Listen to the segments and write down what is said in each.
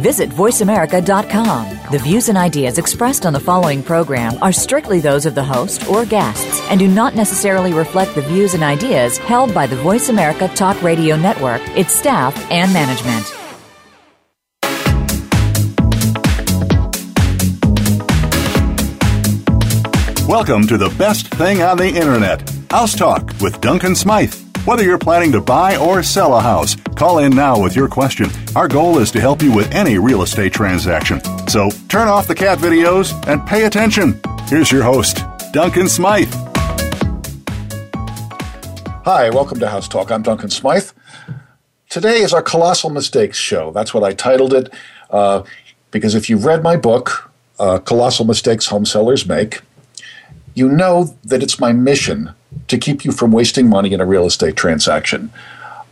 Visit VoiceAmerica.com. The views and ideas expressed on the following program are strictly those of the host or guests and do not necessarily reflect the views and ideas held by the Voice America Talk Radio Network, its staff, and management. Welcome to the best thing on the internet, House Talk with Duncan Smythe. Whether you're planning to buy or sell a house, call in now with your question. Our goal is to help you with any real estate transaction. So turn off the cat videos and pay attention. Here's your host, Duncan Smythe. Hi, welcome to House Talk. I'm Duncan Smythe. Today is our Colossal Mistakes show. That's what I titled it. Uh, because if you've read my book, uh, Colossal Mistakes Home Sellers Make, you know that it's my mission to keep you from wasting money in a real estate transaction.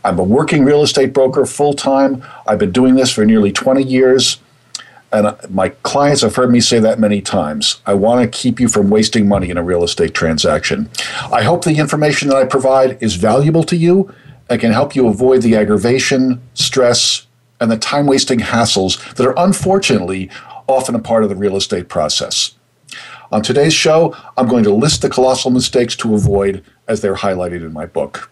I'm a working real estate broker full time. I've been doing this for nearly 20 years. And my clients have heard me say that many times. I want to keep you from wasting money in a real estate transaction. I hope the information that I provide is valuable to you and can help you avoid the aggravation, stress, and the time wasting hassles that are unfortunately often a part of the real estate process. On today's show, I'm going to list the colossal mistakes to avoid as they're highlighted in my book.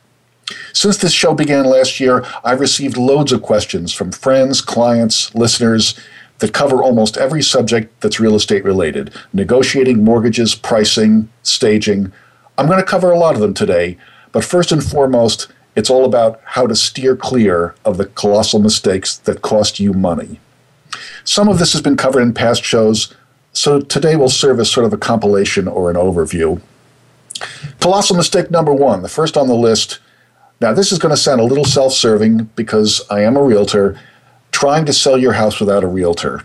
Since this show began last year, I've received loads of questions from friends, clients, listeners that cover almost every subject that's real estate related negotiating mortgages, pricing, staging. I'm going to cover a lot of them today, but first and foremost, it's all about how to steer clear of the colossal mistakes that cost you money. Some of this has been covered in past shows, so today will serve as sort of a compilation or an overview. Colossal mistake number one, the first on the list. Now, this is going to sound a little self serving because I am a realtor trying to sell your house without a realtor.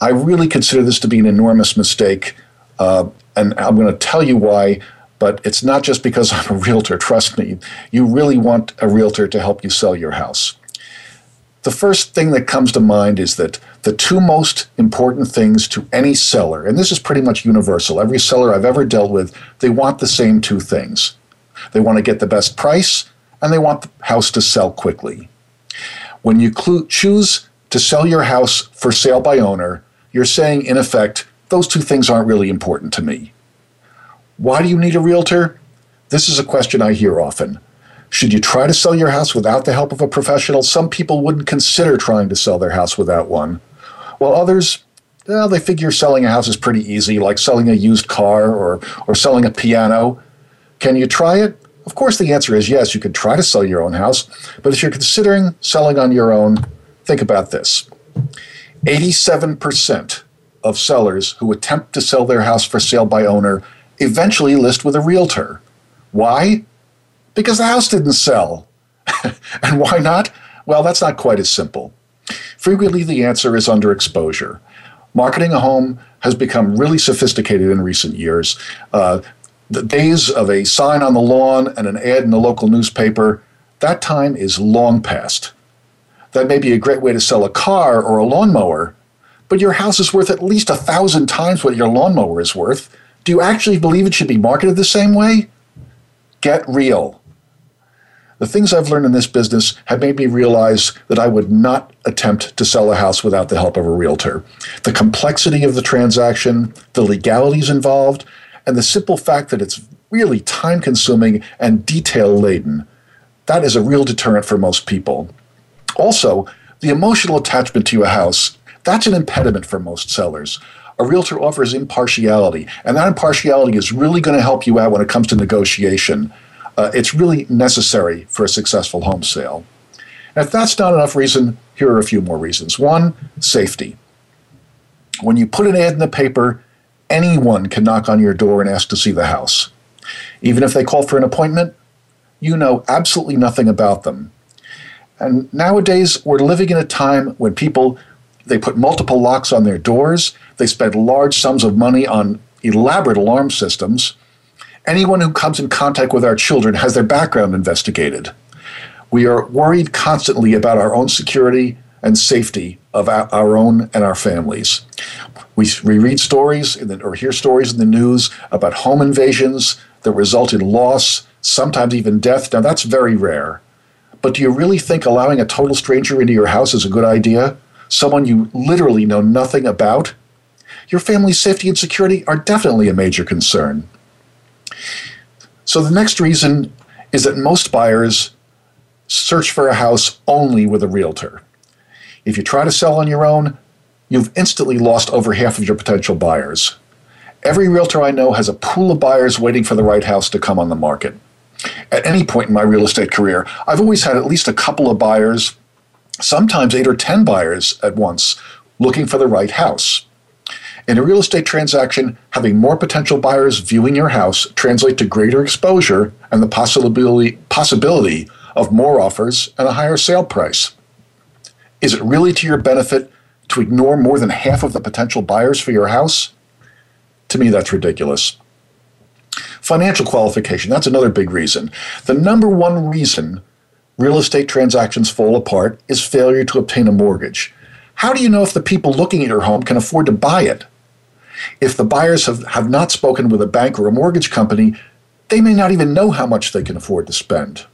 I really consider this to be an enormous mistake, uh, and I'm going to tell you why. But it's not just because I'm a realtor, trust me. You really want a realtor to help you sell your house. The first thing that comes to mind is that the two most important things to any seller, and this is pretty much universal, every seller I've ever dealt with, they want the same two things. They want to get the best price, and they want the house to sell quickly. When you cl- choose to sell your house for sale by owner, you're saying, in effect, those two things aren't really important to me. Why do you need a realtor? This is a question I hear often. Should you try to sell your house without the help of a professional? Some people wouldn't consider trying to sell their house without one, while others, well, they figure selling a house is pretty easy, like selling a used car or, or selling a piano. Can you try it? Of course, the answer is yes, you could try to sell your own house, but if you're considering selling on your own, think about this 87% of sellers who attempt to sell their house for sale by owner eventually list with a realtor. Why? Because the house didn't sell. and why not? Well, that's not quite as simple. Frequently, the answer is underexposure. Marketing a home has become really sophisticated in recent years. Uh, the days of a sign on the lawn and an ad in the local newspaper, that time is long past. That may be a great way to sell a car or a lawnmower, but your house is worth at least a thousand times what your lawnmower is worth. Do you actually believe it should be marketed the same way? Get real. The things I've learned in this business have made me realize that I would not attempt to sell a house without the help of a realtor. The complexity of the transaction, the legalities involved, and the simple fact that it's really time consuming and detail laden. That is a real deterrent for most people. Also, the emotional attachment to a house, that's an impediment for most sellers. A realtor offers impartiality, and that impartiality is really going to help you out when it comes to negotiation. Uh, it's really necessary for a successful home sale. And if that's not enough reason, here are a few more reasons. One, safety. When you put an ad in the paper, anyone can knock on your door and ask to see the house. Even if they call for an appointment, you know absolutely nothing about them. And nowadays, we're living in a time when people they put multiple locks on their doors, they spend large sums of money on elaborate alarm systems. Anyone who comes in contact with our children has their background investigated. We are worried constantly about our own security and safety of our own and our families. We, read stories the, or hear stories in the news about home invasions that result in loss, sometimes even death. Now, that's very rare. But do you really think allowing a total stranger into your house is a good idea? Someone you literally know nothing about? Your family's safety and security are definitely a major concern. So, the next reason is that most buyers search for a house only with a realtor. If you try to sell on your own, you've instantly lost over half of your potential buyers. Every realtor I know has a pool of buyers waiting for the right house to come on the market. At any point in my real estate career, I've always had at least a couple of buyers, sometimes eight or 10 buyers at once, looking for the right house. In a real estate transaction, having more potential buyers viewing your house translates to greater exposure and the possibility, possibility of more offers and a higher sale price. Is it really to your benefit to ignore more than half of the potential buyers for your house? To me, that's ridiculous. Financial qualification, that's another big reason. The number one reason real estate transactions fall apart is failure to obtain a mortgage. How do you know if the people looking at your home can afford to buy it? If the buyers have, have not spoken with a bank or a mortgage company, they may not even know how much they can afford to spend.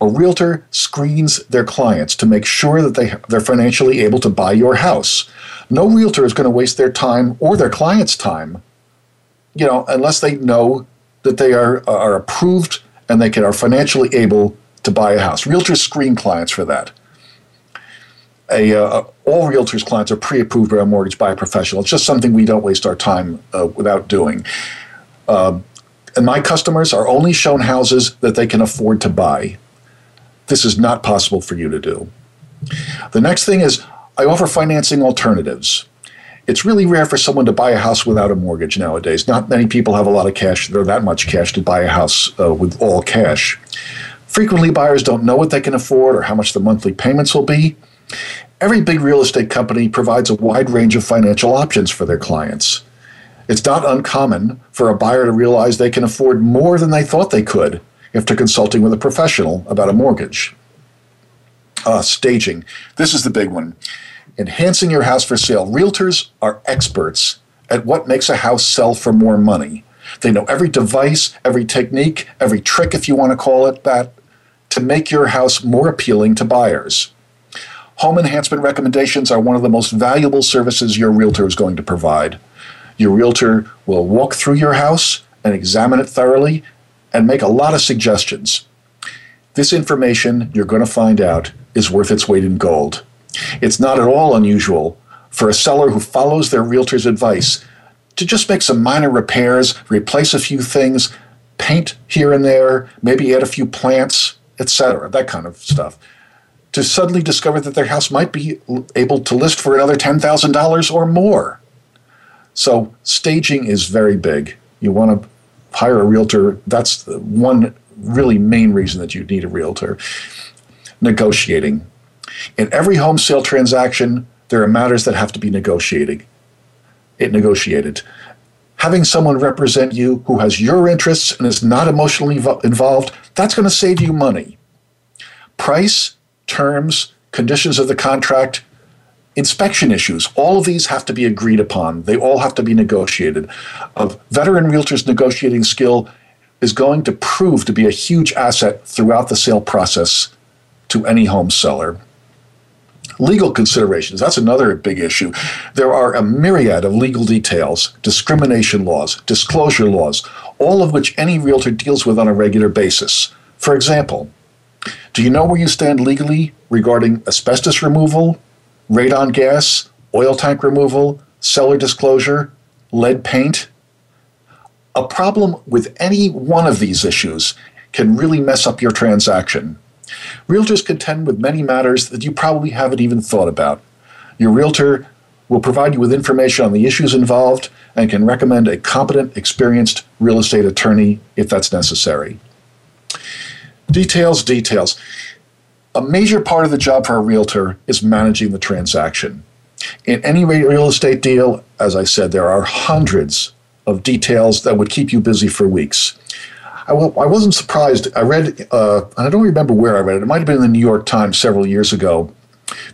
A realtor screens their clients to make sure that they, they're financially able to buy your house. No realtor is going to waste their time or their client's time, you know, unless they know that they are, are approved and they can, are financially able to buy a house. Realtors screen clients for that. A, uh, all realtors' clients are pre-approved by a mortgage by a professional. It's just something we don't waste our time uh, without doing. Uh, and my customers are only shown houses that they can afford to buy. This is not possible for you to do. The next thing is I offer financing alternatives. It's really rare for someone to buy a house without a mortgage nowadays. Not many people have a lot of cash or that much cash to buy a house uh, with all cash. Frequently, buyers don't know what they can afford or how much the monthly payments will be. Every big real estate company provides a wide range of financial options for their clients. It's not uncommon for a buyer to realize they can afford more than they thought they could after consulting with a professional about a mortgage. Uh, staging. This is the big one. Enhancing your house for sale. Realtors are experts at what makes a house sell for more money. They know every device, every technique, every trick, if you want to call it that, to make your house more appealing to buyers. Home enhancement recommendations are one of the most valuable services your realtor is going to provide. Your realtor will walk through your house and examine it thoroughly and make a lot of suggestions. This information, you're going to find out, is worth its weight in gold. It's not at all unusual for a seller who follows their realtor's advice to just make some minor repairs, replace a few things, paint here and there, maybe add a few plants, etc., that kind of stuff, to suddenly discover that their house might be able to list for another $10,000 or more. So, staging is very big. You want to hire a realtor. That's one really main reason that you need a realtor. Negotiating. In every home sale transaction, there are matters that have to be negotiated. It negotiated. Having someone represent you who has your interests and is not emotionally involved, that's going to save you money. Price, terms, conditions of the contract, inspection issues, all of these have to be agreed upon. They all have to be negotiated. A veteran realtor's negotiating skill is going to prove to be a huge asset throughout the sale process to any home seller. Legal considerations, that's another big issue. There are a myriad of legal details, discrimination laws, disclosure laws, all of which any realtor deals with on a regular basis. For example, do you know where you stand legally regarding asbestos removal, radon gas, oil tank removal, seller disclosure, lead paint. A problem with any one of these issues can really mess up your transaction. Realtors contend with many matters that you probably haven't even thought about. Your realtor will provide you with information on the issues involved and can recommend a competent, experienced real estate attorney if that's necessary. Details, details a major part of the job for a realtor is managing the transaction. In any real estate deal, as I said, there are hundreds of details that would keep you busy for weeks. I w- I wasn't surprised. I read, uh, I don't remember where I read it. It might have been in the New York Times several years ago.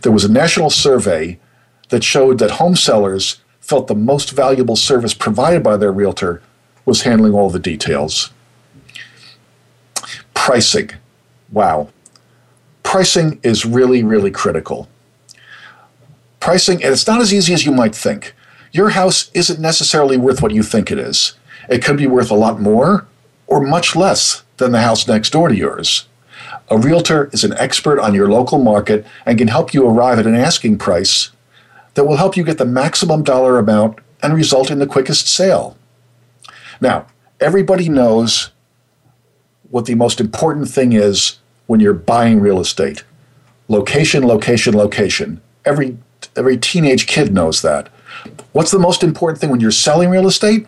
There was a national survey that showed that home sellers felt the most valuable service provided by their realtor was handling all the details. Pricing. Wow. Pricing is really, really critical. Pricing, and it's not as easy as you might think. Your house isn't necessarily worth what you think it is. It could be worth a lot more or much less than the house next door to yours. A realtor is an expert on your local market and can help you arrive at an asking price that will help you get the maximum dollar amount and result in the quickest sale. Now, everybody knows what the most important thing is when you're buying real estate location, location, location. Every, every teenage kid knows that. What's the most important thing when you're selling real estate?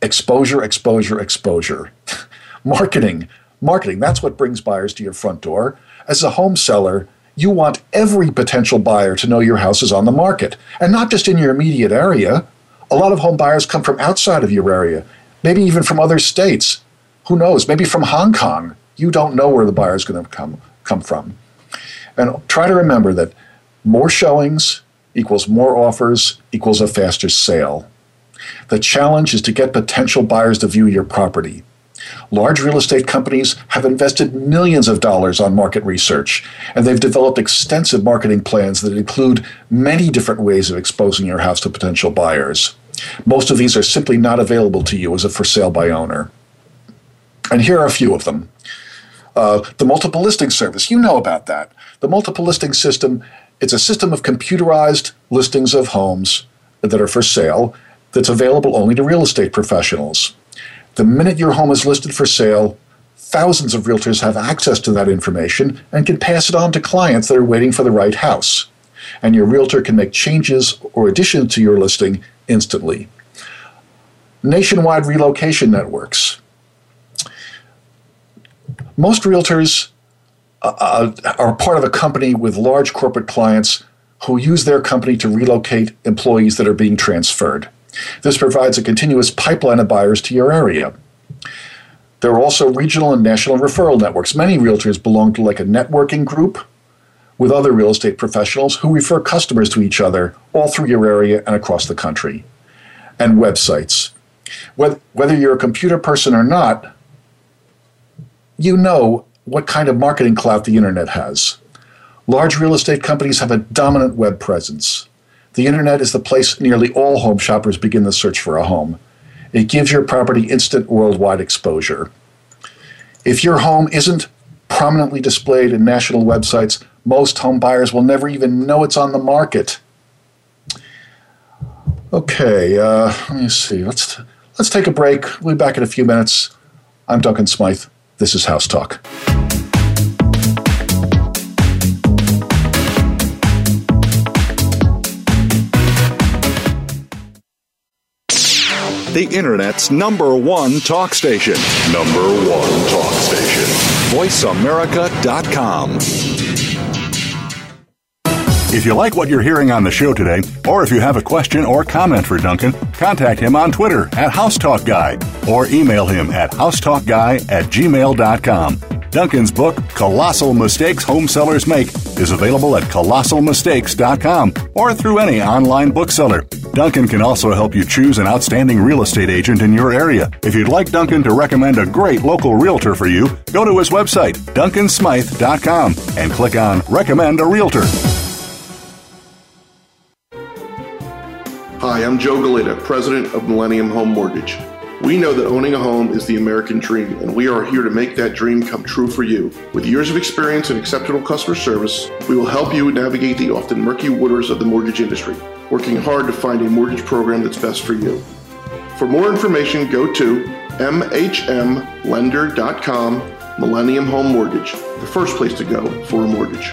Exposure, exposure, exposure. marketing, marketing. That's what brings buyers to your front door. As a home seller, you want every potential buyer to know your house is on the market, and not just in your immediate area. A lot of home buyers come from outside of your area, maybe even from other states. Who knows? Maybe from Hong Kong. You don't know where the buyer is going to come, come from. And try to remember that more showings equals more offers equals a faster sale. The challenge is to get potential buyers to view your property. Large real estate companies have invested millions of dollars on market research, and they've developed extensive marketing plans that include many different ways of exposing your house to potential buyers. Most of these are simply not available to you as a for sale by owner. And here are a few of them. Uh, the multiple listing service, you know about that. The multiple listing system, it's a system of computerized listings of homes that are for sale that's available only to real estate professionals. The minute your home is listed for sale, thousands of realtors have access to that information and can pass it on to clients that are waiting for the right house. And your realtor can make changes or additions to your listing instantly. Nationwide relocation networks. Most realtors uh, uh are part of a company with large corporate clients who use their company to relocate employees that are being transferred. This provides a continuous pipeline of buyers to your area. There are also regional and national referral networks. Many realtors belong to like a networking group with other real estate professionals who refer customers to each other all through your area and across the country. And websites. Whether you're a computer person or not, you know what kind of marketing clout the internet has. Large real estate companies have a dominant web presence. The internet is the place nearly all home shoppers begin the search for a home. It gives your property instant worldwide exposure. If your home isn't prominently displayed in national websites, most home buyers will never even know it's on the market. Okay, uh, let me see. Let's let's take a break. We'll be back in a few minutes. I'm Duncan Smythe. This is House Talk. the Internet's number one talk station. Number one talk station. VoiceAmerica.com. If you like what you're hearing on the show today, or if you have a question or comment for Duncan, contact him on Twitter at HouseTalkGuy or email him at housetalkguy at gmail.com. Duncan's book, Colossal Mistakes Home Sellers Make, is available at colossalmistakes.com or through any online bookseller. Duncan can also help you choose an outstanding real estate agent in your area. If you'd like Duncan to recommend a great local realtor for you, go to his website, duncansmythe.com, and click on Recommend a Realtor. Hi, I'm Joe Galita, president of Millennium Home Mortgage. We know that owning a home is the American dream, and we are here to make that dream come true for you. With years of experience and exceptional customer service, we will help you navigate the often murky waters of the mortgage industry, working hard to find a mortgage program that's best for you. For more information, go to mhmlender.com Millennium Home Mortgage, the first place to go for a mortgage.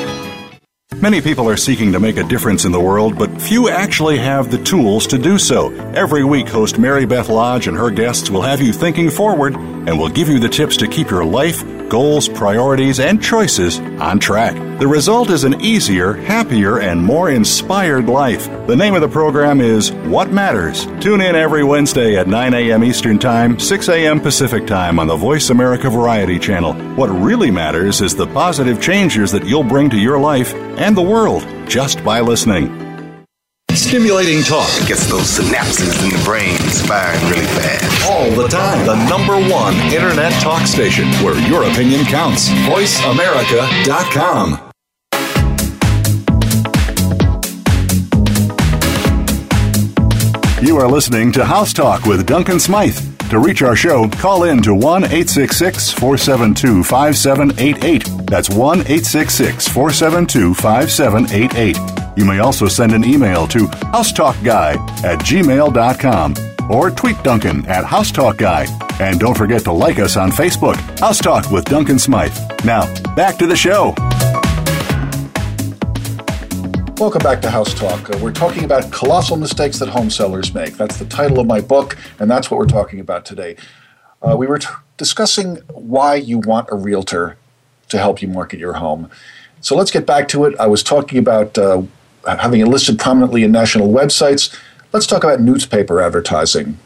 Many people are seeking to make a difference in the world, but few actually have the tools to do so. Every week, host Mary Beth Lodge and her guests will have you thinking forward and will give you the tips to keep your life, goals, priorities, and choices on track. The result is an easier, happier, and more inspired life. The name of the program is What Matters. Tune in every Wednesday at 9 a.m. Eastern Time, 6 a.m. Pacific Time on the Voice America Variety Channel. What really matters is the positive changes that you'll bring to your life and the world just by listening. Stimulating talk gets those synapses in the brain firing really fast. All the time. The number one internet talk station where your opinion counts. VoiceAmerica.com. You are listening to House Talk with Duncan Smythe. To reach our show, call in to 1 866 472 5788. That's 1 866 472 5788. You may also send an email to housetalkguy at gmail.com or tweet Duncan at housetalkguy. And don't forget to like us on Facebook, House Talk with Duncan Smythe. Now, back to the show. Welcome back to House Talk. Uh, we're talking about colossal mistakes that home sellers make. That's the title of my book, and that's what we're talking about today. Uh, we were t- discussing why you want a realtor to help you market your home. So let's get back to it. I was talking about uh, having it listed prominently in national websites. Let's talk about newspaper advertising,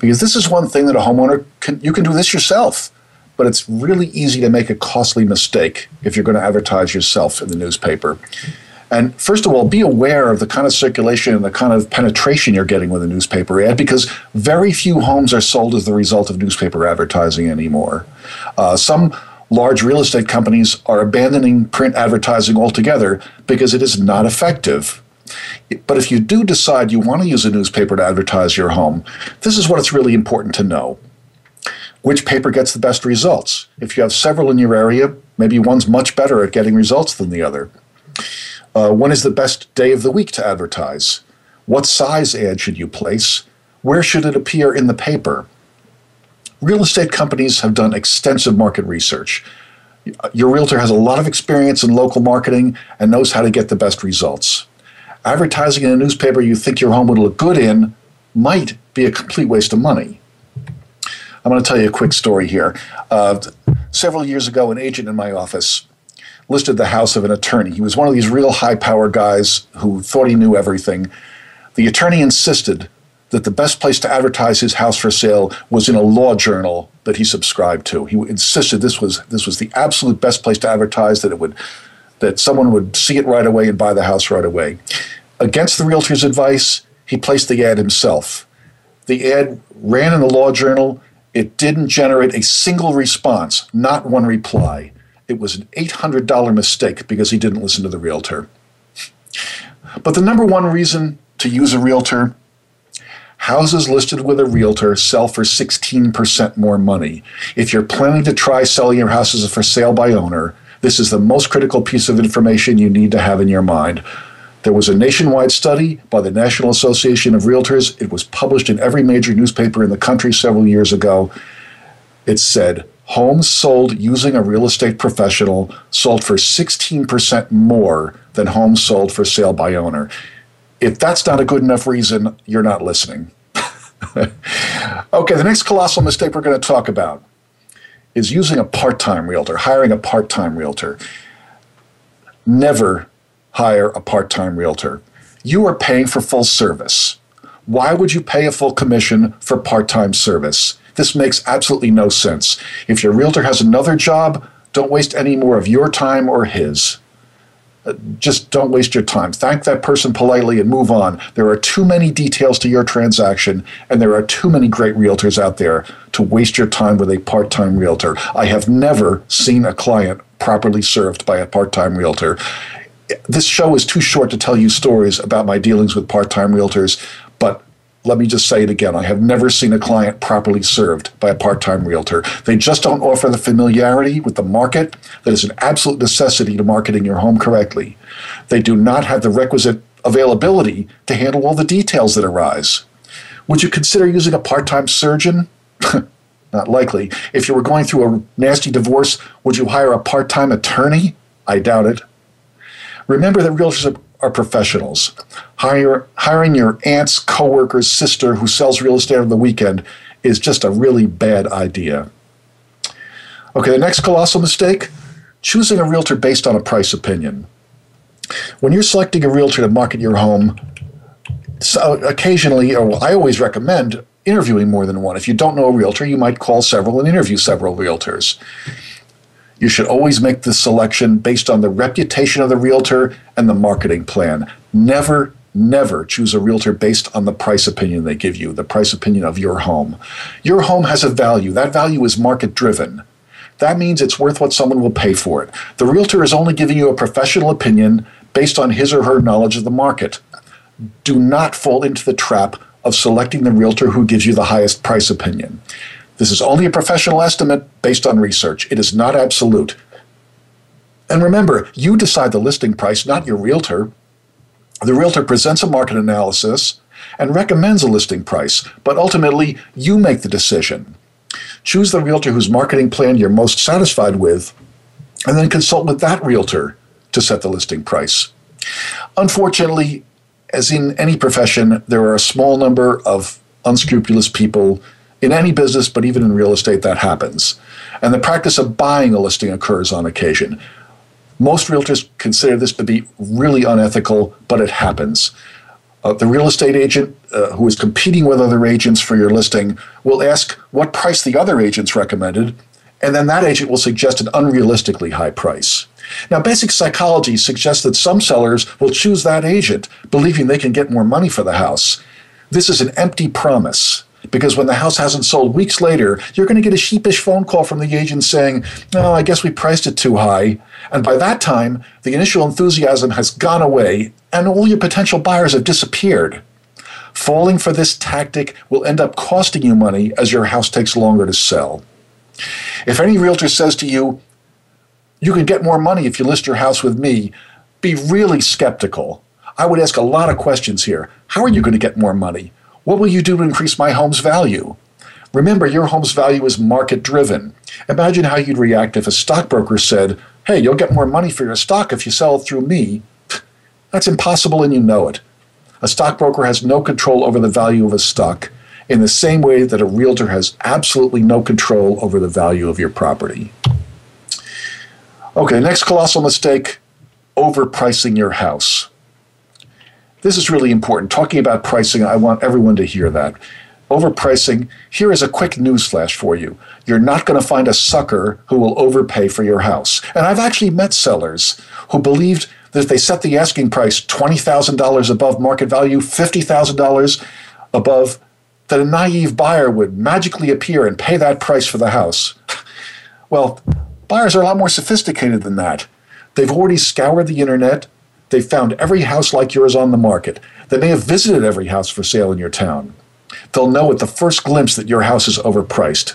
because this is one thing that a homeowner can. You can do this yourself, but it's really easy to make a costly mistake if you're going to advertise yourself in the newspaper. And first of all, be aware of the kind of circulation and the kind of penetration you're getting with a newspaper ad because very few homes are sold as the result of newspaper advertising anymore. Uh, some large real estate companies are abandoning print advertising altogether because it is not effective. But if you do decide you want to use a newspaper to advertise your home, this is what it's really important to know. Which paper gets the best results? If you have several in your area, maybe one's much better at getting results than the other. Uh, when is the best day of the week to advertise? What size ad should you place? Where should it appear in the paper? Real estate companies have done extensive market research. Your realtor has a lot of experience in local marketing and knows how to get the best results. Advertising in a newspaper you think your home would look good in might be a complete waste of money. I'm going to tell you a quick story here. Uh, several years ago, an agent in my office listed the house of an attorney. He was one of these real high power guys who thought he knew everything. The attorney insisted that the best place to advertise his house for sale was in a law journal that he subscribed to. He insisted this was this was the absolute best place to advertise that it would that someone would see it right away and buy the house right away. Against the realtor's advice, he placed the ad himself. The ad ran in the law journal. It didn't generate a single response, not one reply. It was an $800 mistake because he didn't listen to the realtor. But the number one reason to use a realtor houses listed with a realtor sell for 16% more money. If you're planning to try selling your houses for sale by owner, this is the most critical piece of information you need to have in your mind. There was a nationwide study by the National Association of Realtors. It was published in every major newspaper in the country several years ago. It said homes sold using a real estate professional sold for 16% more than homes sold for sale by owner. If that's not a good enough reason, you're not listening. okay, the next colossal mistake we're going to talk about is using a part time realtor, hiring a part time realtor. Never hire a part time realtor. You are paying for full service. Why would you pay a full commission for part time service? This makes absolutely no sense. If your realtor has another job, don't waste any more of your time or his. Uh, just don't waste your time. Thank that person politely and move on. There are too many details to your transaction, and there are too many great realtors out there to waste your time with a part time realtor. I have never seen a client properly served by a part time realtor. This show is too short to tell you stories about my dealings with part time realtors, let me just say it again. I have never seen a client properly served by a part time realtor. They just don't offer the familiarity with the market that is an absolute necessity to marketing your home correctly. They do not have the requisite availability to handle all the details that arise. Would you consider using a part time surgeon? not likely. If you were going through a nasty divorce, would you hire a part time attorney? I doubt it. Remember that realtors are, are professionals. Hire, hiring your aunt's coworker's sister who sells real estate on the weekend is just a really bad idea. Okay, the next colossal mistake choosing a realtor based on a price opinion. When you're selecting a realtor to market your home, so occasionally, or I always recommend interviewing more than one. If you don't know a realtor, you might call several and interview several realtors. You should always make the selection based on the reputation of the realtor and the marketing plan. Never, never choose a realtor based on the price opinion they give you, the price opinion of your home. Your home has a value. That value is market driven. That means it's worth what someone will pay for it. The realtor is only giving you a professional opinion based on his or her knowledge of the market. Do not fall into the trap of selecting the realtor who gives you the highest price opinion. This is only a professional estimate based on research. It is not absolute. And remember, you decide the listing price, not your realtor. The realtor presents a market analysis and recommends a listing price, but ultimately you make the decision. Choose the realtor whose marketing plan you're most satisfied with, and then consult with that realtor to set the listing price. Unfortunately, as in any profession, there are a small number of unscrupulous people in any business, but even in real estate, that happens. And the practice of buying a listing occurs on occasion. Most realtors consider this to be really unethical, but it happens. Uh, the real estate agent uh, who is competing with other agents for your listing will ask what price the other agents recommended, and then that agent will suggest an unrealistically high price. Now, basic psychology suggests that some sellers will choose that agent, believing they can get more money for the house. This is an empty promise. Because when the house hasn't sold weeks later, you're going to get a sheepish phone call from the agent saying, No, I guess we priced it too high. And by that time, the initial enthusiasm has gone away and all your potential buyers have disappeared. Falling for this tactic will end up costing you money as your house takes longer to sell. If any realtor says to you, you can get more money if you list your house with me, be really skeptical. I would ask a lot of questions here. How are you going to get more money? What will you do to increase my home's value? Remember, your home's value is market driven. Imagine how you'd react if a stockbroker said, Hey, you'll get more money for your stock if you sell through me. That's impossible and you know it. A stockbroker has no control over the value of a stock in the same way that a realtor has absolutely no control over the value of your property. Okay, next colossal mistake overpricing your house. This is really important. Talking about pricing, I want everyone to hear that. Overpricing, here is a quick news flash for you. You're not going to find a sucker who will overpay for your house. And I've actually met sellers who believed that if they set the asking price $20,000 above market value, $50,000 above, that a naive buyer would magically appear and pay that price for the house. Well, buyers are a lot more sophisticated than that. They've already scoured the internet. They've found every house like yours on the market. They may have visited every house for sale in your town. They'll know at the first glimpse that your house is overpriced.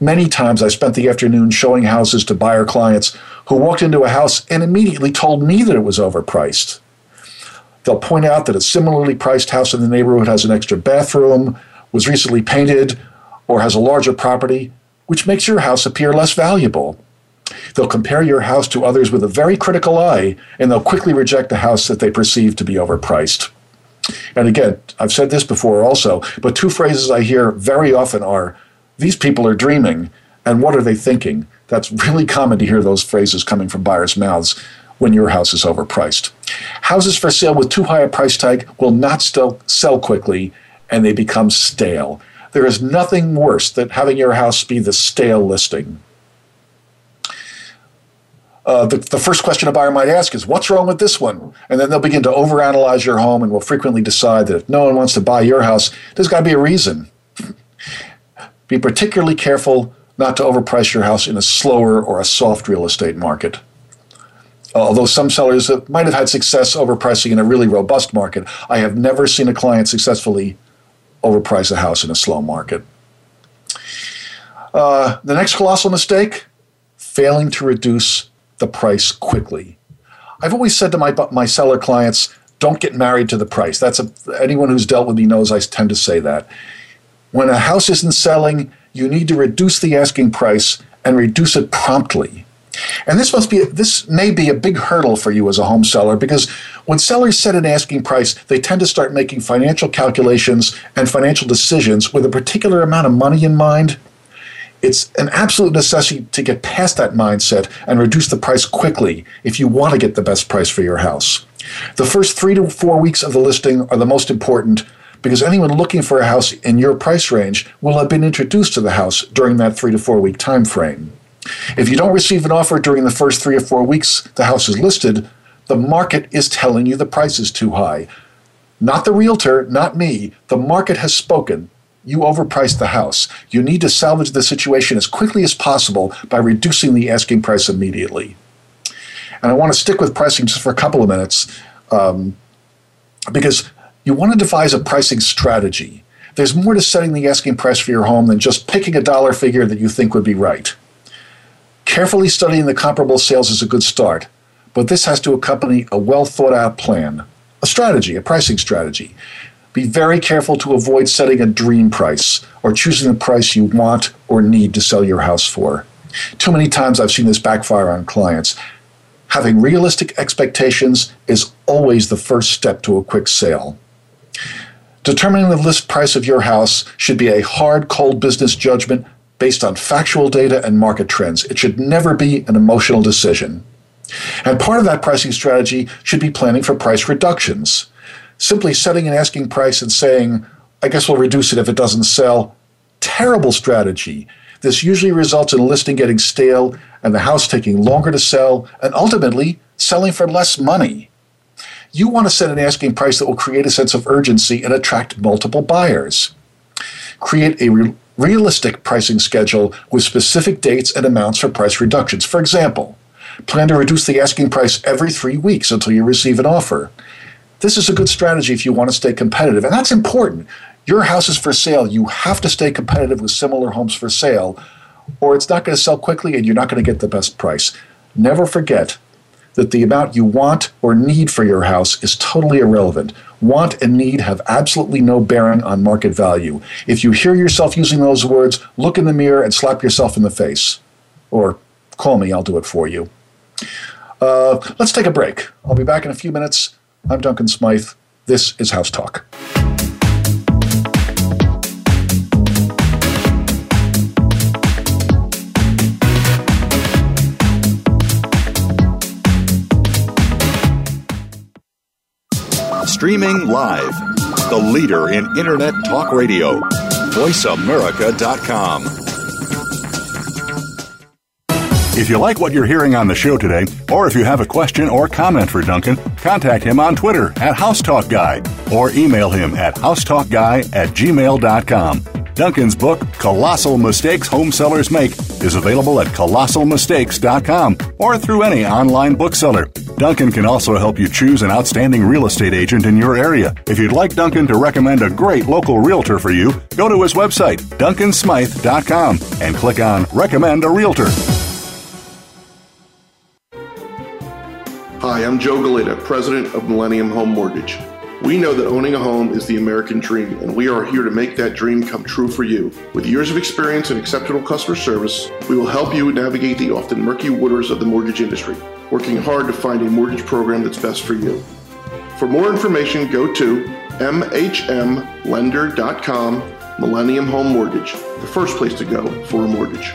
Many times I spent the afternoon showing houses to buyer clients who walked into a house and immediately told me that it was overpriced. They'll point out that a similarly priced house in the neighborhood has an extra bathroom, was recently painted, or has a larger property, which makes your house appear less valuable. They'll compare your house to others with a very critical eye, and they'll quickly reject the house that they perceive to be overpriced. And again, I've said this before also, but two phrases I hear very often are these people are dreaming, and what are they thinking? That's really common to hear those phrases coming from buyers' mouths when your house is overpriced. Houses for sale with too high a price tag will not still sell quickly and they become stale. There is nothing worse than having your house be the stale listing. Uh, the, the first question a buyer might ask is, What's wrong with this one? And then they'll begin to overanalyze your home and will frequently decide that if no one wants to buy your house, there's got to be a reason. be particularly careful not to overprice your house in a slower or a soft real estate market. Although some sellers might have had success overpricing in a really robust market, I have never seen a client successfully overprice a house in a slow market. Uh, the next colossal mistake failing to reduce the price quickly. I've always said to my my seller clients, don't get married to the price. That's a, anyone who's dealt with me knows I tend to say that. When a house isn't selling, you need to reduce the asking price and reduce it promptly. And this must be this may be a big hurdle for you as a home seller because when sellers set an asking price, they tend to start making financial calculations and financial decisions with a particular amount of money in mind. It's an absolute necessity to get past that mindset and reduce the price quickly if you want to get the best price for your house. The first 3 to 4 weeks of the listing are the most important because anyone looking for a house in your price range will have been introduced to the house during that 3 to 4 week time frame. If you don't receive an offer during the first three or four weeks the house is listed, the market is telling you the price is too high. Not the realtor, not me. The market has spoken. You overpriced the house. You need to salvage the situation as quickly as possible by reducing the asking price immediately. And I want to stick with pricing just for a couple of minutes um, because you want to devise a pricing strategy. There's more to setting the asking price for your home than just picking a dollar figure that you think would be right. Carefully studying the comparable sales is a good start, but this has to accompany a well thought out plan, a strategy, a pricing strategy. Be very careful to avoid setting a dream price or choosing the price you want or need to sell your house for. Too many times I've seen this backfire on clients. Having realistic expectations is always the first step to a quick sale. Determining the list price of your house should be a hard, cold business judgment based on factual data and market trends. It should never be an emotional decision. And part of that pricing strategy should be planning for price reductions. Simply setting an asking price and saying, I guess we'll reduce it if it doesn't sell, terrible strategy. This usually results in a listing getting stale and the house taking longer to sell and ultimately selling for less money. You want to set an asking price that will create a sense of urgency and attract multiple buyers. Create a re- realistic pricing schedule with specific dates and amounts for price reductions. For example, plan to reduce the asking price every three weeks until you receive an offer. This is a good strategy if you want to stay competitive, and that's important. Your house is for sale. You have to stay competitive with similar homes for sale, or it's not going to sell quickly and you're not going to get the best price. Never forget that the amount you want or need for your house is totally irrelevant. Want and need have absolutely no bearing on market value. If you hear yourself using those words, look in the mirror and slap yourself in the face. Or call me, I'll do it for you. Uh, let's take a break. I'll be back in a few minutes. I'm Duncan Smythe. This is House Talk. Streaming live. The leader in Internet talk radio. VoiceAmerica.com. If you like what you're hearing on the show today, or if you have a question or comment for Duncan, contact him on Twitter at HouseTalkGuy or email him at housetalkguy at gmail.com. Duncan's book, Colossal Mistakes Home Sellers Make, is available at colossalmistakes.com or through any online bookseller. Duncan can also help you choose an outstanding real estate agent in your area. If you'd like Duncan to recommend a great local realtor for you, go to his website, duncansmythe.com, and click on Recommend a Realtor. Hi, I'm Joe Galita, president of Millennium Home Mortgage. We know that owning a home is the American dream, and we are here to make that dream come true for you. With years of experience and exceptional customer service, we will help you navigate the often murky waters of the mortgage industry, working hard to find a mortgage program that's best for you. For more information, go to mhmlender.com, Millennium Home Mortgage, the first place to go for a mortgage.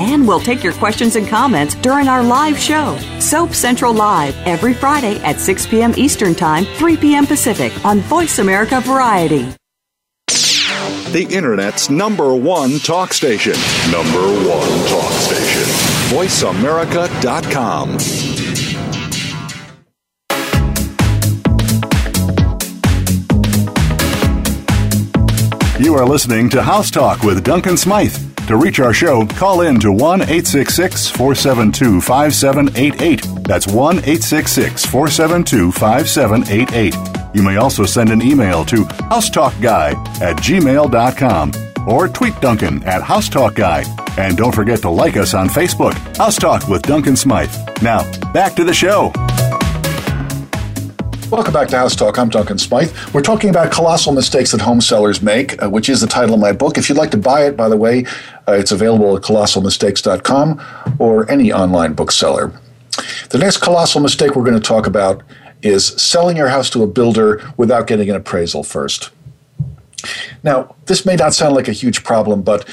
And we'll take your questions and comments during our live show, Soap Central Live, every Friday at 6 p.m. Eastern Time, 3 p.m. Pacific on Voice America Variety. The Internet's number one talk station. Number one talk station. VoiceAmerica.com. You are listening to House Talk with Duncan Smythe. To reach our show, call in to 1 866 472 5788. That's 1 866 472 5788. You may also send an email to housetalkguy at gmail.com or tweet Duncan at housetalkguy. And don't forget to like us on Facebook, House Talk with Duncan Smythe. Now, back to the show. Welcome back to House Talk. I'm Duncan Smythe. We're talking about colossal mistakes that home sellers make, uh, which is the title of my book. If you'd like to buy it, by the way, uh, it's available at colossalmistakes.com or any online bookseller. The next colossal mistake we're going to talk about is selling your house to a builder without getting an appraisal first. Now, this may not sound like a huge problem, but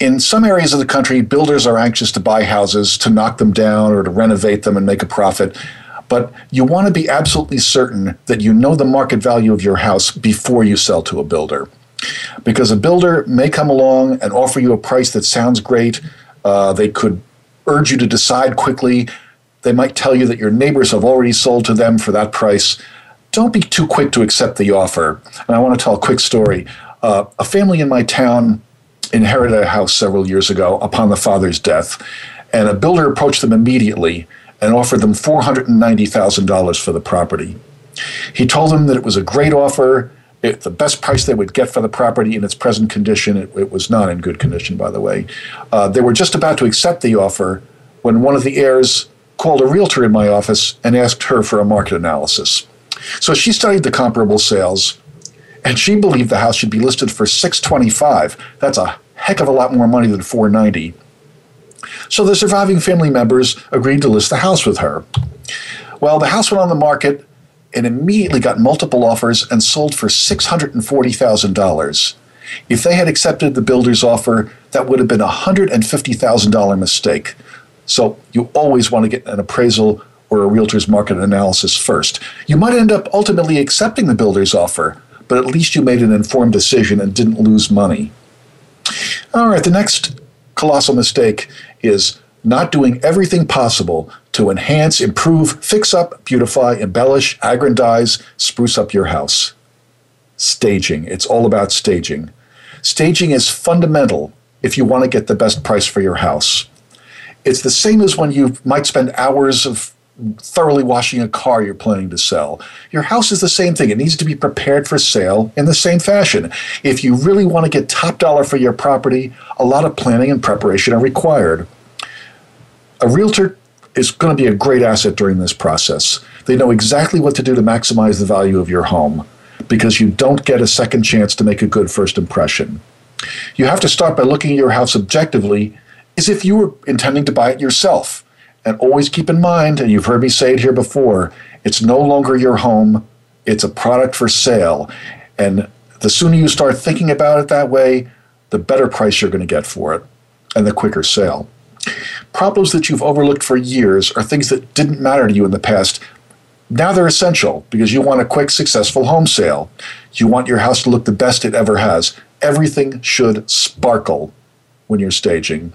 in some areas of the country, builders are anxious to buy houses, to knock them down, or to renovate them and make a profit but you want to be absolutely certain that you know the market value of your house before you sell to a builder. Because a builder may come along and offer you a price that sounds great. Uh, they could urge you to decide quickly. They might tell you that your neighbors have already sold to them for that price. Don't be too quick to accept the offer. And I want to tell a quick story. Uh, a family in my town inherited a house several years ago upon the father's death, and a builder approached them immediately and offered them $490,000 for the property. He told them that it was a great offer, it, the best price they would get for the property in its present condition. It, it was not in good condition, by the way. Uh, they were just about to accept the offer when one of the heirs called a realtor in my office and asked her for a market analysis. So she studied the comparable sales, and she believed the house should be listed for 625. That's a heck of a lot more money than 490. So the surviving family members agreed to list the house with her. Well, the house went on the market and immediately got multiple offers and sold for $640,000. If they had accepted the builder's offer, that would have been a $150,000 mistake. So you always want to get an appraisal or a realtor's market analysis first. You might end up ultimately accepting the builder's offer, but at least you made an informed decision and didn't lose money. All right, the next colossal mistake is not doing everything possible to enhance, improve, fix up, beautify, embellish, aggrandize, spruce up your house. Staging. It's all about staging. Staging is fundamental if you want to get the best price for your house. It's the same as when you might spend hours of thoroughly washing a car you're planning to sell. Your house is the same thing. It needs to be prepared for sale in the same fashion. If you really want to get top dollar for your property, a lot of planning and preparation are required. A realtor is going to be a great asset during this process. They know exactly what to do to maximize the value of your home because you don't get a second chance to make a good first impression. You have to start by looking at your house objectively as if you were intending to buy it yourself and always keep in mind, and you've heard me say it here before, it's no longer your home, it's a product for sale. And the sooner you start thinking about it that way, the better price you're going to get for it and the quicker sale. Problems that you've overlooked for years are things that didn't matter to you in the past. Now they're essential because you want a quick, successful home sale. You want your house to look the best it ever has. Everything should sparkle when you're staging.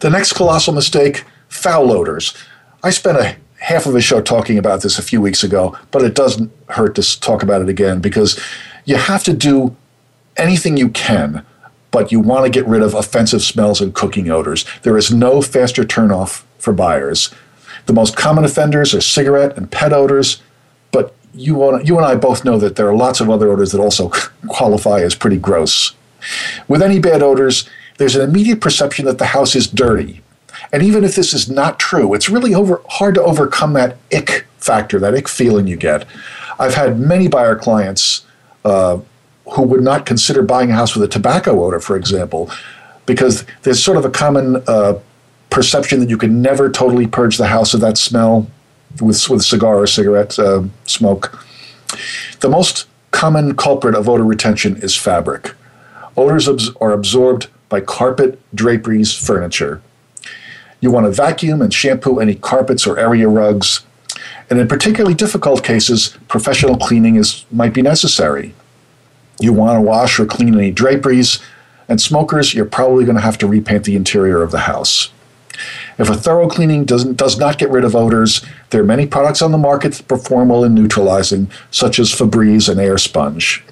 The next colossal mistake foul odors. I spent a half of a show talking about this a few weeks ago, but it doesn't hurt to talk about it again because you have to do anything you can, but you want to get rid of offensive smells and cooking odors. There is no faster turnoff for buyers. The most common offenders are cigarette and pet odors, but you, want, you and I both know that there are lots of other odors that also qualify as pretty gross. With any bad odors, there's an immediate perception that the house is dirty and even if this is not true, it's really over, hard to overcome that ick factor, that ick feeling you get. I've had many buyer clients uh, who would not consider buying a house with a tobacco odor, for example, because there's sort of a common uh, perception that you can never totally purge the house of that smell with, with cigar or cigarette uh, smoke. The most common culprit of odor retention is fabric. Odors are absorbed by carpet, draperies, furniture. You want to vacuum and shampoo any carpets or area rugs. And in particularly difficult cases, professional cleaning is, might be necessary. You want to wash or clean any draperies, and smokers, you're probably going to have to repaint the interior of the house. If a thorough cleaning doesn't, does not get rid of odors, there are many products on the market that perform well in neutralizing, such as Febreze and Air Sponge.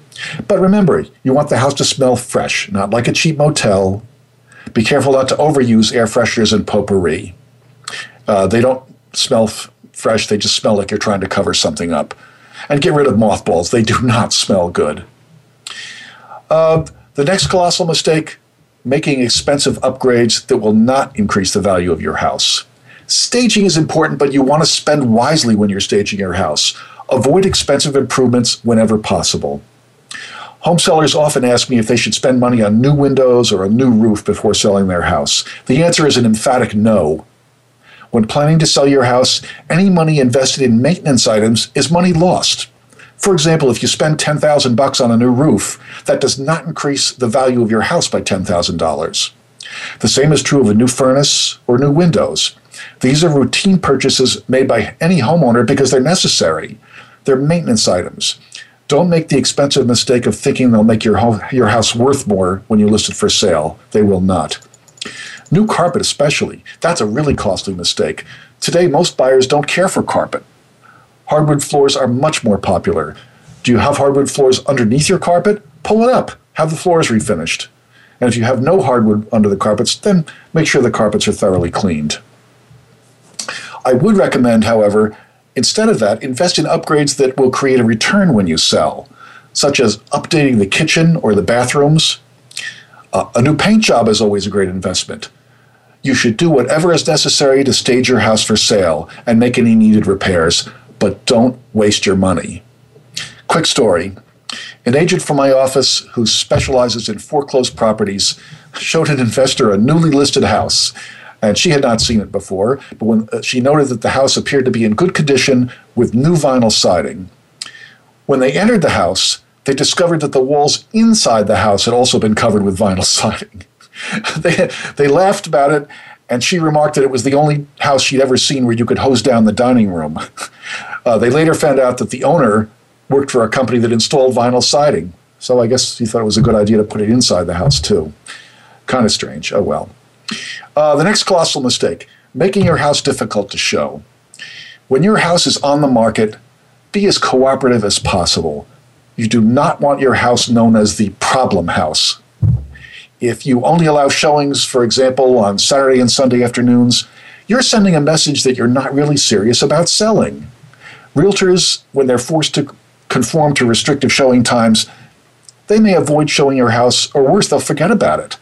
But remember, you want the house to smell fresh, not like a cheap motel, be careful not to overuse air fresheners and potpourri. Uh, they don't smell f- fresh, they just smell like you're trying to cover something up. and get rid of mothballs. They do not smell good. Uh, the next colossal mistake making expensive upgrades that will not increase the value of your house. Staging is important, but you want to spend wisely when you're staging your house. Avoid expensive improvements whenever possible. Home sellers often ask me if they should spend money on new windows or a new roof before selling their house. The answer is an emphatic no. When planning to sell your house, any money invested in maintenance items is money lost. For example, if you spend 10,000 bucks on a new roof, that does not increase the value of your house by $10,000. The same is true of a new furnace or new windows. These are routine purchases made by any homeowner because they're necessary. They're maintenance items. Don't make the expensive mistake of thinking they'll make your, home, your house worth more when you list it for sale. They will not. New carpet, especially, that's a really costly mistake. Today, most buyers don't care for carpet. Hardwood floors are much more popular. Do you have hardwood floors underneath your carpet? Pull it up. Have the floors refinished. And if you have no hardwood under the carpets, then make sure the carpets are thoroughly cleaned. I would recommend, however, instead of that, invest in upgrades that will create a return when you sell, such as updating the kitchen or the bathrooms. Uh, a new paint job is always a great investment. You should do whatever is necessary to stage your house for sale and make any needed repairs, but don't waste your money. Quick story. An agent from my office who specializes in foreclosed properties showed an investor a newly listed house. And she had not seen it before, but when uh, she noted that the house appeared to be in good condition with new vinyl siding. When they entered the house, they discovered that the walls inside the house had also been covered with vinyl siding. they, they laughed about it, and she remarked that it was the only house she'd ever seen where you could hose down the dining room. Uh, they later found out that the owner worked for a company that installed vinyl siding. So I guess he thought it was a good idea to put it inside the house too. Kind of strange. Oh well. Uh, the next colossal mistake making your house difficult to show. When your house is on the market, be as cooperative as possible. You do not want your house known as the problem house. If you only allow showings, for example, on Saturday and Sunday afternoons, you're sending a message that you're not really serious about selling. Realtors, when they're forced to conform to restrictive showing times, they may avoid showing your house, or worse, they'll forget about it.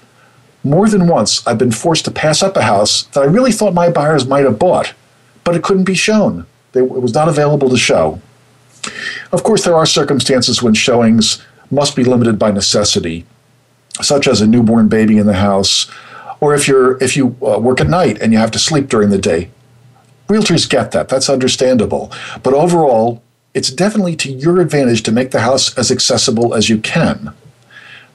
More than once, I've been forced to pass up a house that I really thought my buyers might have bought, but it couldn't be shown. It was not available to show. Of course, there are circumstances when showings must be limited by necessity, such as a newborn baby in the house, or if you're if you uh, work at night and you have to sleep during the day. Realtors get that. That's understandable. But overall, it's definitely to your advantage to make the house as accessible as you can.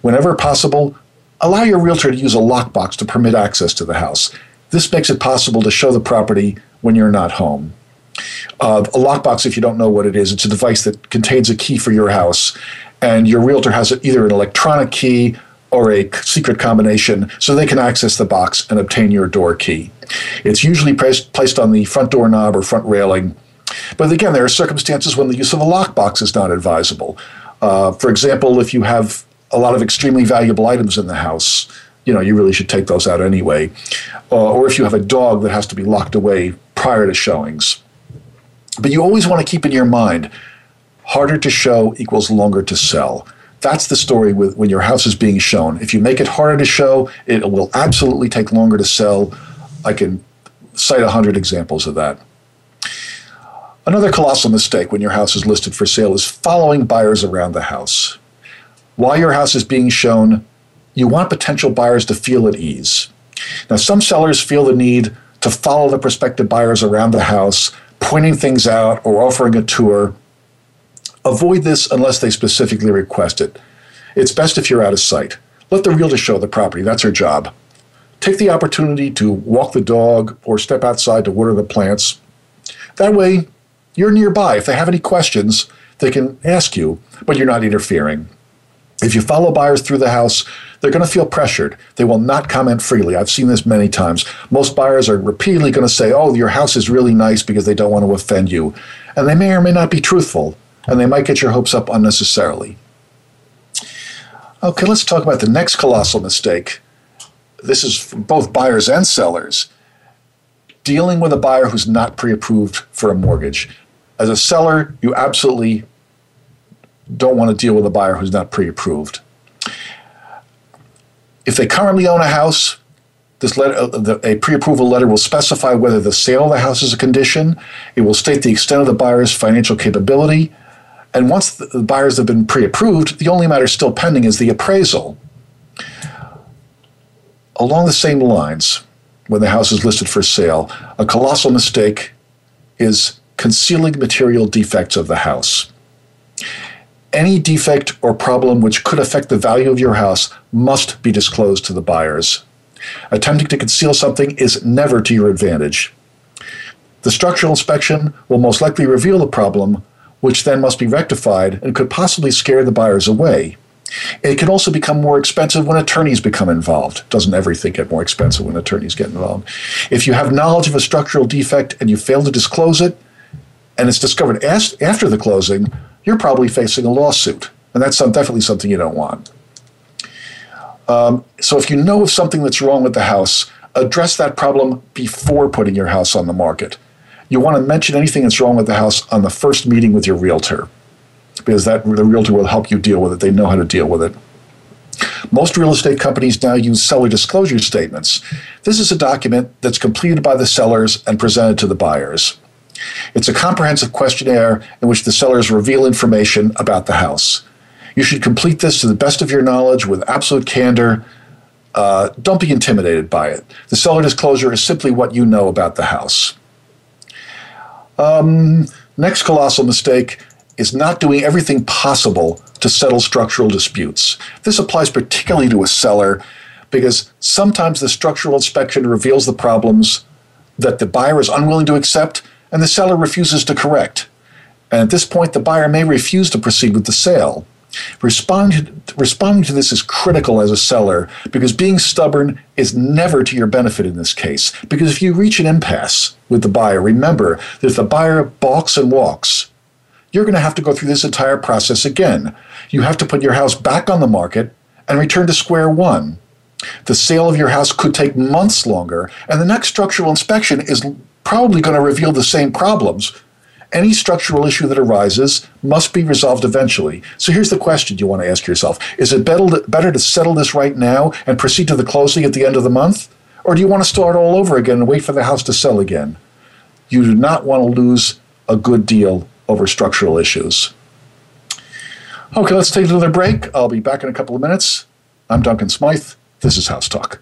Whenever possible, allow your realtor to use a lockbox to permit access to the house. This makes it possible to show the property when you're not home. Uh, a lockbox, if you don't know what it is, it's a device that contains a key for your house, and your realtor has either an electronic key or a secret combination so they can access the box and obtain your door key. It's usually placed, on the front door knob or front railing. But again, there are circumstances when the use of a lockbox is not advisable. Uh, for example, if you have a lot of extremely valuable items in the house, you know, you really should take those out anyway. Uh, or if you have a dog that has to be locked away prior to showings. But you always want to keep in your mind harder to show equals longer to sell. That's the story with when your house is being shown. If you make it harder to show, it will absolutely take longer to sell. I can cite a hundred examples of that. Another colossal mistake when your house is listed for sale is following buyers around the house. While your house is being shown, you want potential buyers to feel at ease. Now, some sellers feel the need to follow the prospective buyers around the house, pointing things out or offering a tour Avoid this unless they specifically request it. It's best if you're out of sight. Let the realtor show the property, that's her job. Take the opportunity to walk the dog or step outside to water the plants. That way, you're nearby. If they have any questions, they can ask you, but you're not interfering. If you follow buyers through the house, they're going to feel pressured. They will not comment freely. I've seen this many times. Most buyers are repeatedly going to say, Oh, your house is really nice because they don't want to offend you. And they may or may not be truthful and they might get your hopes up unnecessarily. Okay, let's talk about the next colossal mistake. This is for both buyers and sellers. Dealing with a buyer who's not pre approved for a mortgage. As a seller, you absolutely don't want to deal with a buyer who's not pre approved. If they currently own a house, this letter, uh, a pre-approval letter will specify whether the sale of the house is a condition. It will state the extent of the buyer's financial capability. And once the buyers have been pre-approved, the only matter still pending is the appraisal. Along the same lines, when the house is listed for sale, a colossal mistake is concealing material defects of the house. Any defect or problem which could affect the value of your house must be disclosed to the buyers. Attempting to conceal something is never to your advantage. The structural inspection will most likely reveal the problem, which then must be rectified and could possibly scare the buyers away. It can also become more expensive when attorneys become involved. Doesn't everything get more expensive when attorneys get involved? If you have knowledge of a structural defect and you fail to disclose it, and it's discovered after the closing, you're probably facing a lawsuit. And that's some, definitely something you don't want. Um, so if you know of something that's wrong with the house, address that problem before putting your house on the market. You want to mention anything that's wrong with the house on the first meeting with your realtor, because that the realtor will help you deal with it. They know how to deal with it. Most real estate companies now use seller disclosure statements. This is a document that's completed by the sellers and presented to the buyers. It's a comprehensive questionnaire in which the sellers reveal information about the house. You should complete this to the best of your knowledge with absolute candor. Uh, don't be intimidated by it. The seller disclosure is simply what you know about the house. Um, next colossal mistake is not doing everything possible to settle structural disputes. This applies particularly to a seller because sometimes the structural inspection reveals the problems that the buyer is unwilling to accept and the seller refuses to correct. And at this point, the buyer may refuse to proceed with the sale. Respond, responding to this is critical as a seller because being stubborn is never to your benefit in this case. Because if you reach an impasse with the buyer, remember that if the buyer balks and walks, you're going to have to go through this entire process again. You have to put your house back on the market and return to square one. The sale of your house could take months longer, and the next structural inspection is probably going to reveal the same problems any structural issue that arises must be resolved eventually. So here's the question you want to ask yourself Is it better to settle this right now and proceed to the closing at the end of the month? Or do you want to start all over again and wait for the house to sell again? You do not want to lose a good deal over structural issues. Okay, let's take another break. I'll be back in a couple of minutes. I'm Duncan Smythe. This is House Talk.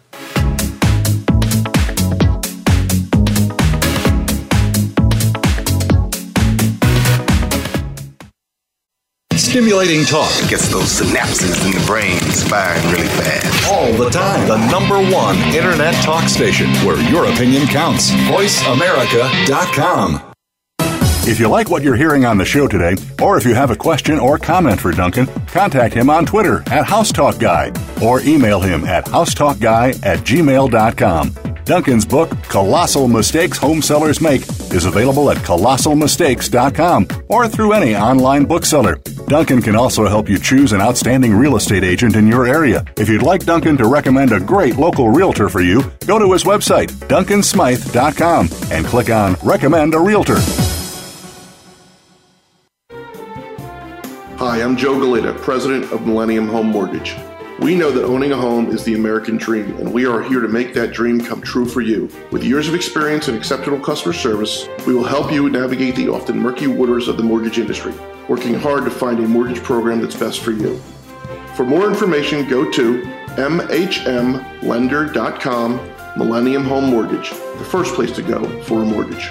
Stimulating talk it gets those synapses in the brain firing really fast. All the time. The number one internet talk station where your opinion counts. VoiceAmerica.com. If you like what you're hearing on the show today, or if you have a question or comment for Duncan, contact him on Twitter at HouseTalkGuy or email him at housetalkguy at gmail.com. Duncan's book, Colossal Mistakes Home Sellers Make, is available at colossalmistakes.com or through any online bookseller. Duncan can also help you choose an outstanding real estate agent in your area. If you'd like Duncan to recommend a great local realtor for you, go to his website, duncansmythe.com, and click on Recommend a Realtor. Hi, I'm Joe Galita, president of Millennium Home Mortgage. We know that owning a home is the American dream, and we are here to make that dream come true for you. With years of experience and exceptional customer service, we will help you navigate the often murky waters of the mortgage industry, working hard to find a mortgage program that's best for you. For more information, go to mhmlender.com, Millennium Home Mortgage, the first place to go for a mortgage.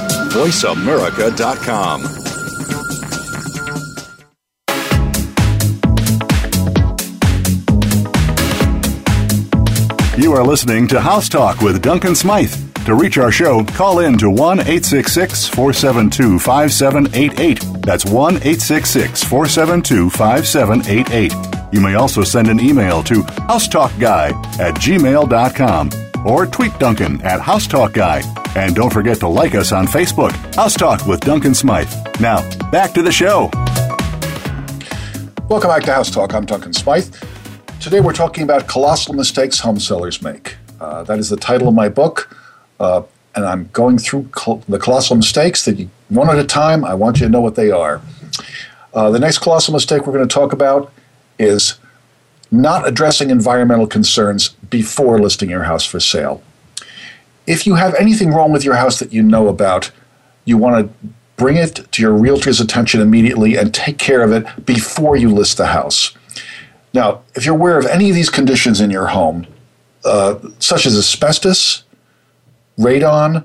VoiceAmerica.com. You are listening to House Talk with Duncan Smythe. To reach our show, call in to 1 866 472 5788. That's 1 866 472 5788. You may also send an email to housetalkguy at gmail.com or tweet Duncan at housetalkguy and don't forget to like us on Facebook, House Talk with Duncan Smythe. Now, back to the show. Welcome back to House Talk. I'm Duncan Smythe. Today we're talking about colossal mistakes home sellers make. Uh, that is the title of my book. Uh, and I'm going through col- the colossal mistakes that you, one at a time. I want you to know what they are. Uh, the next colossal mistake we're going to talk about is not addressing environmental concerns before listing your house for sale. If you have anything wrong with your house that you know about, you want to bring it to your realtor's attention immediately and take care of it before you list the house. Now, if you're aware of any of these conditions in your home, uh, such as asbestos, radon,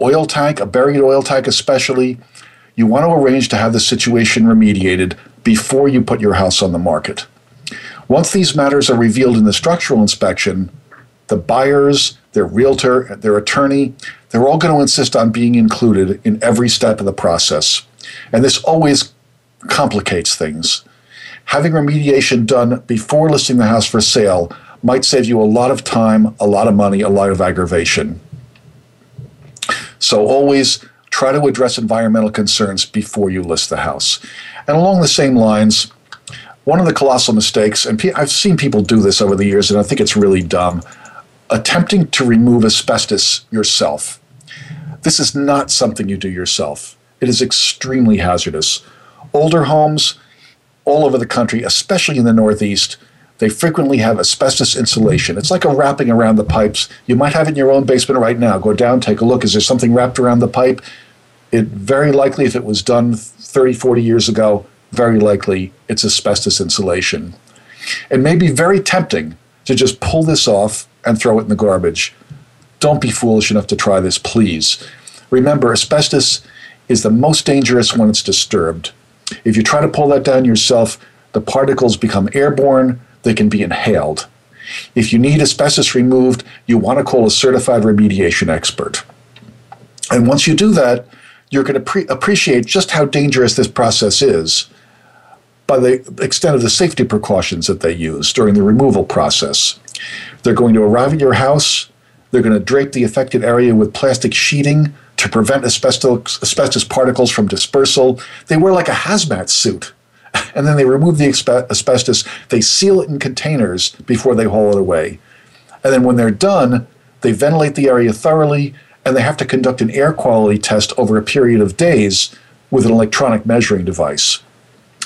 oil tank, a buried oil tank especially, you want to arrange to have the situation remediated before you put your house on the market. Once these matters are revealed in the structural inspection, the buyers, their realtor, their attorney, they're all going to insist on being included in every step of the process. And this always complicates things. Having remediation done before listing the house for sale might save you a lot of time, a lot of money, a lot of aggravation. So always try to address environmental concerns before you list the house. And along the same lines, one of the colossal mistakes, and I've seen people do this over the years, and I think it's really dumb, attempting to remove asbestos yourself. This is not something you do yourself. It is extremely hazardous. Older homes all over the country, especially in the Northeast, they frequently have asbestos insulation. It's like a wrapping around the pipes. You might have it in your own basement right now. Go down, take a look. Is there something wrapped around the pipe? It very likely, if it was done 30, 40 years ago, very likely it's asbestos insulation. It may be very tempting to just pull this off and throw it in the garbage. Don't be foolish enough to try this, please. Remember, asbestos is the most dangerous when it's disturbed. If you try to pull that down yourself, the particles become airborne, they can be inhaled. If you need asbestos removed, you want to call a certified remediation expert. And once you do that, you're going to pre- appreciate just how dangerous this process is by the extent of the safety precautions that they use during the removal process. They're going to arrive at your house, they're going to drape the affected area with plastic sheeting to prevent asbestos, asbestos particles from dispersal. They wear like a hazmat suit and then they remove the asbestos. They seal it in containers before they haul it away. And then when they're done, they ventilate the area thoroughly, and they have to conduct an air quality test over a period of days with an electronic measuring device.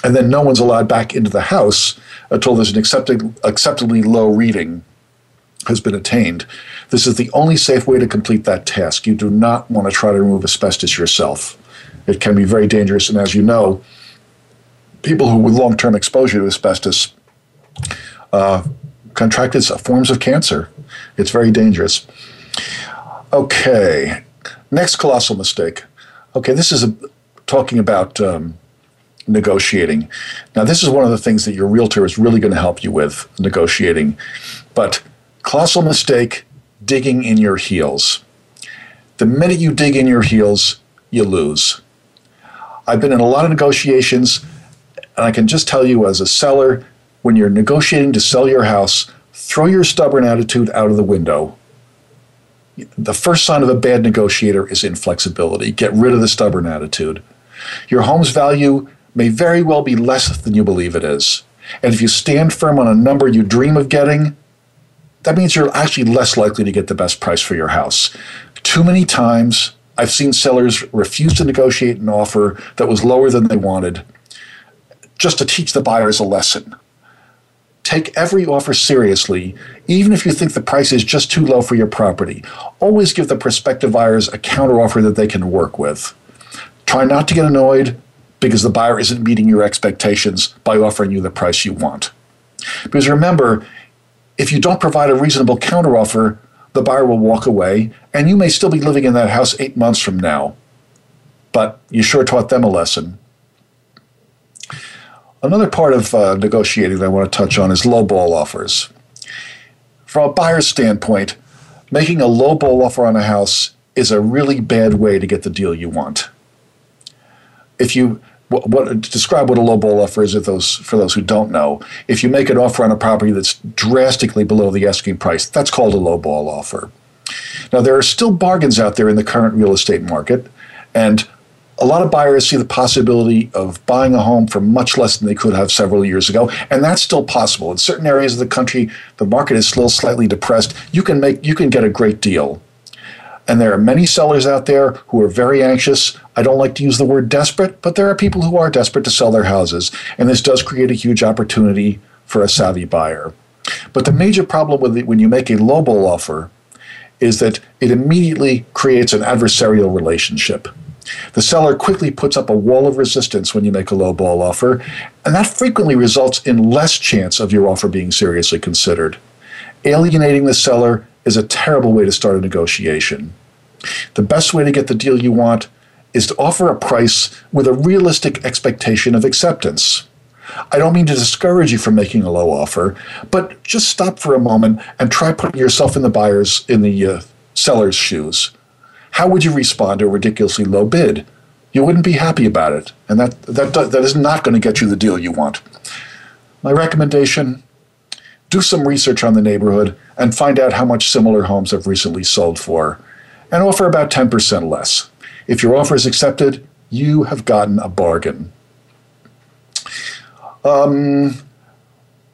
And then no one's allowed back into the house until there's an accepted, acceptably low reading has been attained. This is the only safe way to complete that task. You do not want to try to remove asbestos yourself. It can be very dangerous, and as you know, people who with long-term exposure to asbestos uh, contracted forms of cancer. It's very dangerous. Okay, next colossal mistake. Okay, this is a, talking about um, negotiating. Now, this is one of the things that your realtor is really going to help you with negotiating. But colossal mistake: digging in your heels. The minute you dig in your heels, you lose. I've been in a lot of negotiations and I can just tell you as a seller, when you're negotiating to sell your house, throw your stubborn attitude out of the window. The first sign of a bad negotiator is inflexibility. Get rid of the stubborn attitude. Your home's value may very well be less than you believe it is. And if you stand firm on a number you dream of getting, that means you're actually less likely to get the best price for your house. Too many times, I've seen sellers refuse to negotiate an offer that was lower than they wanted just to teach the buyers a lesson. Take every offer seriously, even if you think the price is just too low for your property. Always give the prospective buyers a counteroffer that they can work with. Try not to get annoyed because the buyer isn't meeting your expectations by offering you the price you want. Because remember, if you don't provide a reasonable counteroffer, the buyer will walk away, and you may still be living in that house eight months from now. But you sure taught them a lesson. Another part of uh, negotiating that I want to touch on is low ball offers. From a buyer's standpoint, making a lowball offer on a house is a really bad way to get the deal you want. If you what, what describe what a lowball offer is if those for those who don't know. If you make an offer on a property that's drastically below the asking price, that's called a lowball offer. Now there are still bargains out there in the current real estate market, and a lot of buyers see the possibility of buying a home for much less than they could have several years ago, and that's still possible. In certain areas of the country, the market is still slightly depressed. You can make you can get a great deal. And there are many sellers out there who are very anxious. I don't like to use the word desperate, but there are people who are desperate to sell their houses, and this does create a huge opportunity for a savvy buyer. But the major problem with it when you make a lowball offer is that it immediately creates an adversarial relationship. The seller quickly puts up a wall of resistance when you make a lowball offer, and that frequently results in less chance of your offer being seriously considered. Alienating the seller is a terrible way to start a negotiation. The best way to get the deal you want is to offer a price with a realistic expectation of acceptance. I don't mean to discourage you from making a low offer, but just stop for a moment and try putting yourself in the buyer's, in the uh, seller's shoes. How would you respond to a ridiculously low bid? You wouldn't be happy about it, and that, that, that is not going to get you the deal you want. My recommendation do some research on the neighborhood and find out how much similar homes have recently sold for, and offer about 10% less. If your offer is accepted, you have gotten a bargain. Um,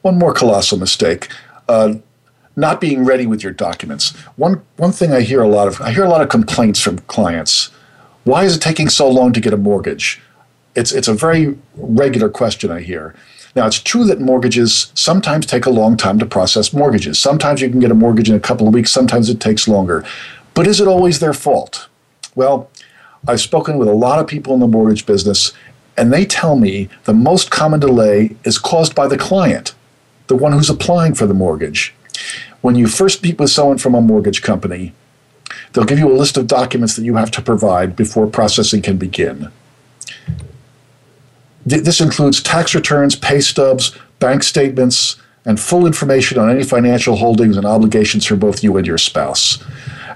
one more colossal mistake. Uh, not being ready with your documents. One one thing I hear a lot of I hear a lot of complaints from clients. Why is it taking so long to get a mortgage? It's it's a very regular question I hear. Now it's true that mortgages sometimes take a long time to process mortgages. Sometimes you can get a mortgage in a couple of weeks, sometimes it takes longer. But is it always their fault? Well, I've spoken with a lot of people in the mortgage business and they tell me the most common delay is caused by the client, the one who's applying for the mortgage. When you first meet with someone from a mortgage company, they'll give you a list of documents that you have to provide before processing can begin. This includes tax returns, pay stubs, bank statements, and full information on any financial holdings and obligations for both you and your spouse.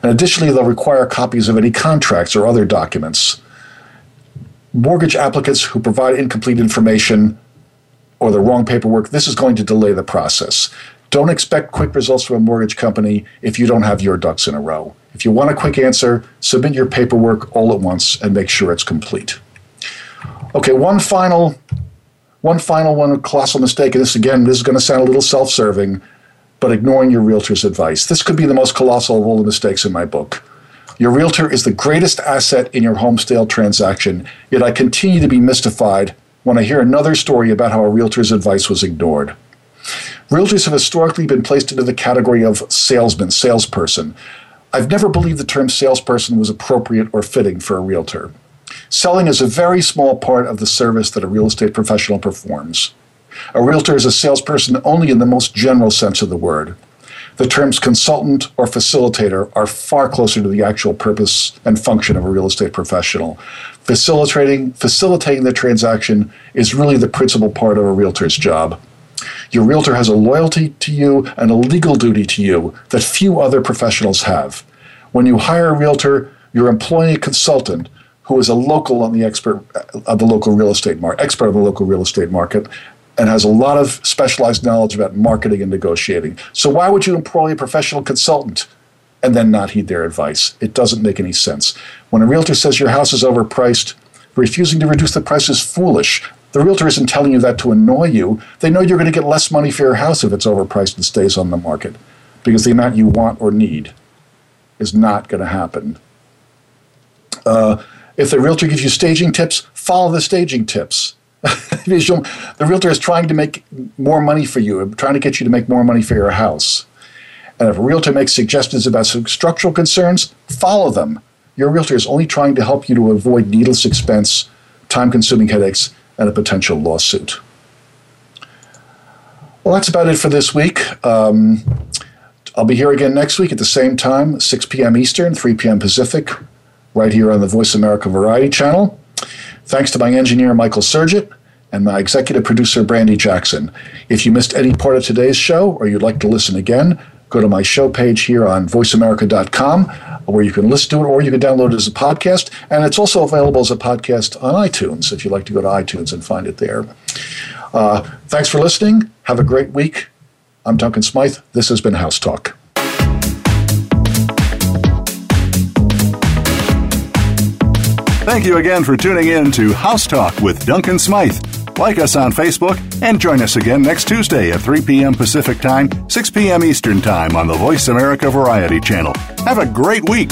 And additionally, they'll require copies of any contracts or other documents. Mortgage applicants who provide incomplete information or the wrong paperwork, this is going to delay the process. Don't expect quick results from a mortgage company if you don't have your ducks in a row. If you want a quick answer, submit your paperwork all at once and make sure it's complete. Okay, one final one final one colossal mistake, and this again, this is going to sound a little self-serving, but ignoring your realtor's advice. This could be the most colossal of all the mistakes in my book. Your realtor is the greatest asset in your home sale transaction, yet I continue to be mystified when I hear another story about how a realtor's advice was ignored. Realtors have historically been placed into the category of salesman, salesperson. I've never believed the term salesperson was appropriate or fitting for a realtor. Selling is a very small part of the service that a real estate professional performs. A realtor is a salesperson only in the most general sense of the word. The terms consultant or facilitator are far closer to the actual purpose and function of a real estate professional. Facilitating, facilitating the transaction is really the principal part of a realtor's job. Your realtor has a loyalty to you and a legal duty to you that few other professionals have. When you hire a realtor, you're employing a consultant who is a local on the expert uh, of the local real estate market, expert of the local real estate market, and has a lot of specialized knowledge about marketing and negotiating. So why would you employ a professional consultant and then not heed their advice? It doesn't make any sense. When a realtor says your house is overpriced, refusing to reduce the price is foolish. The realtor isn't telling you that to annoy you. They know you're going to get less money for your house if it's overpriced and stays on the market because the amount you want or need is not going to happen. Uh, if the realtor gives you staging tips, follow the staging tips. the realtor is trying to make more money for you, trying to get you to make more money for your house. And if a realtor makes suggestions about some structural concerns, follow them. Your realtor is only trying to help you to avoid needless expense, time consuming headaches, and a potential lawsuit. Well, that's about it for this week. Um, I'll be here again next week at the same time, 6 p.m. Eastern, 3 p.m. Pacific, right here on the Voice America Variety Channel. Thanks to my engineer, Michael Surgit, and my executive producer, Brandy Jackson. If you missed any part of today's show or you'd like to listen again, go to my show page here on voiceamerica.com where you can listen to it or you can download it as a podcast. And it's also available as a podcast on iTunes if you'd like to go to iTunes and find it there. Uh, thanks for listening. Have a great week. I'm Duncan Smythe. This has been House Talk. Thank you again for tuning in to House Talk with Duncan Smythe. Like us on Facebook and join us again next Tuesday at 3 p.m. Pacific Time, 6 p.m. Eastern Time on the Voice America Variety Channel. Have a great week.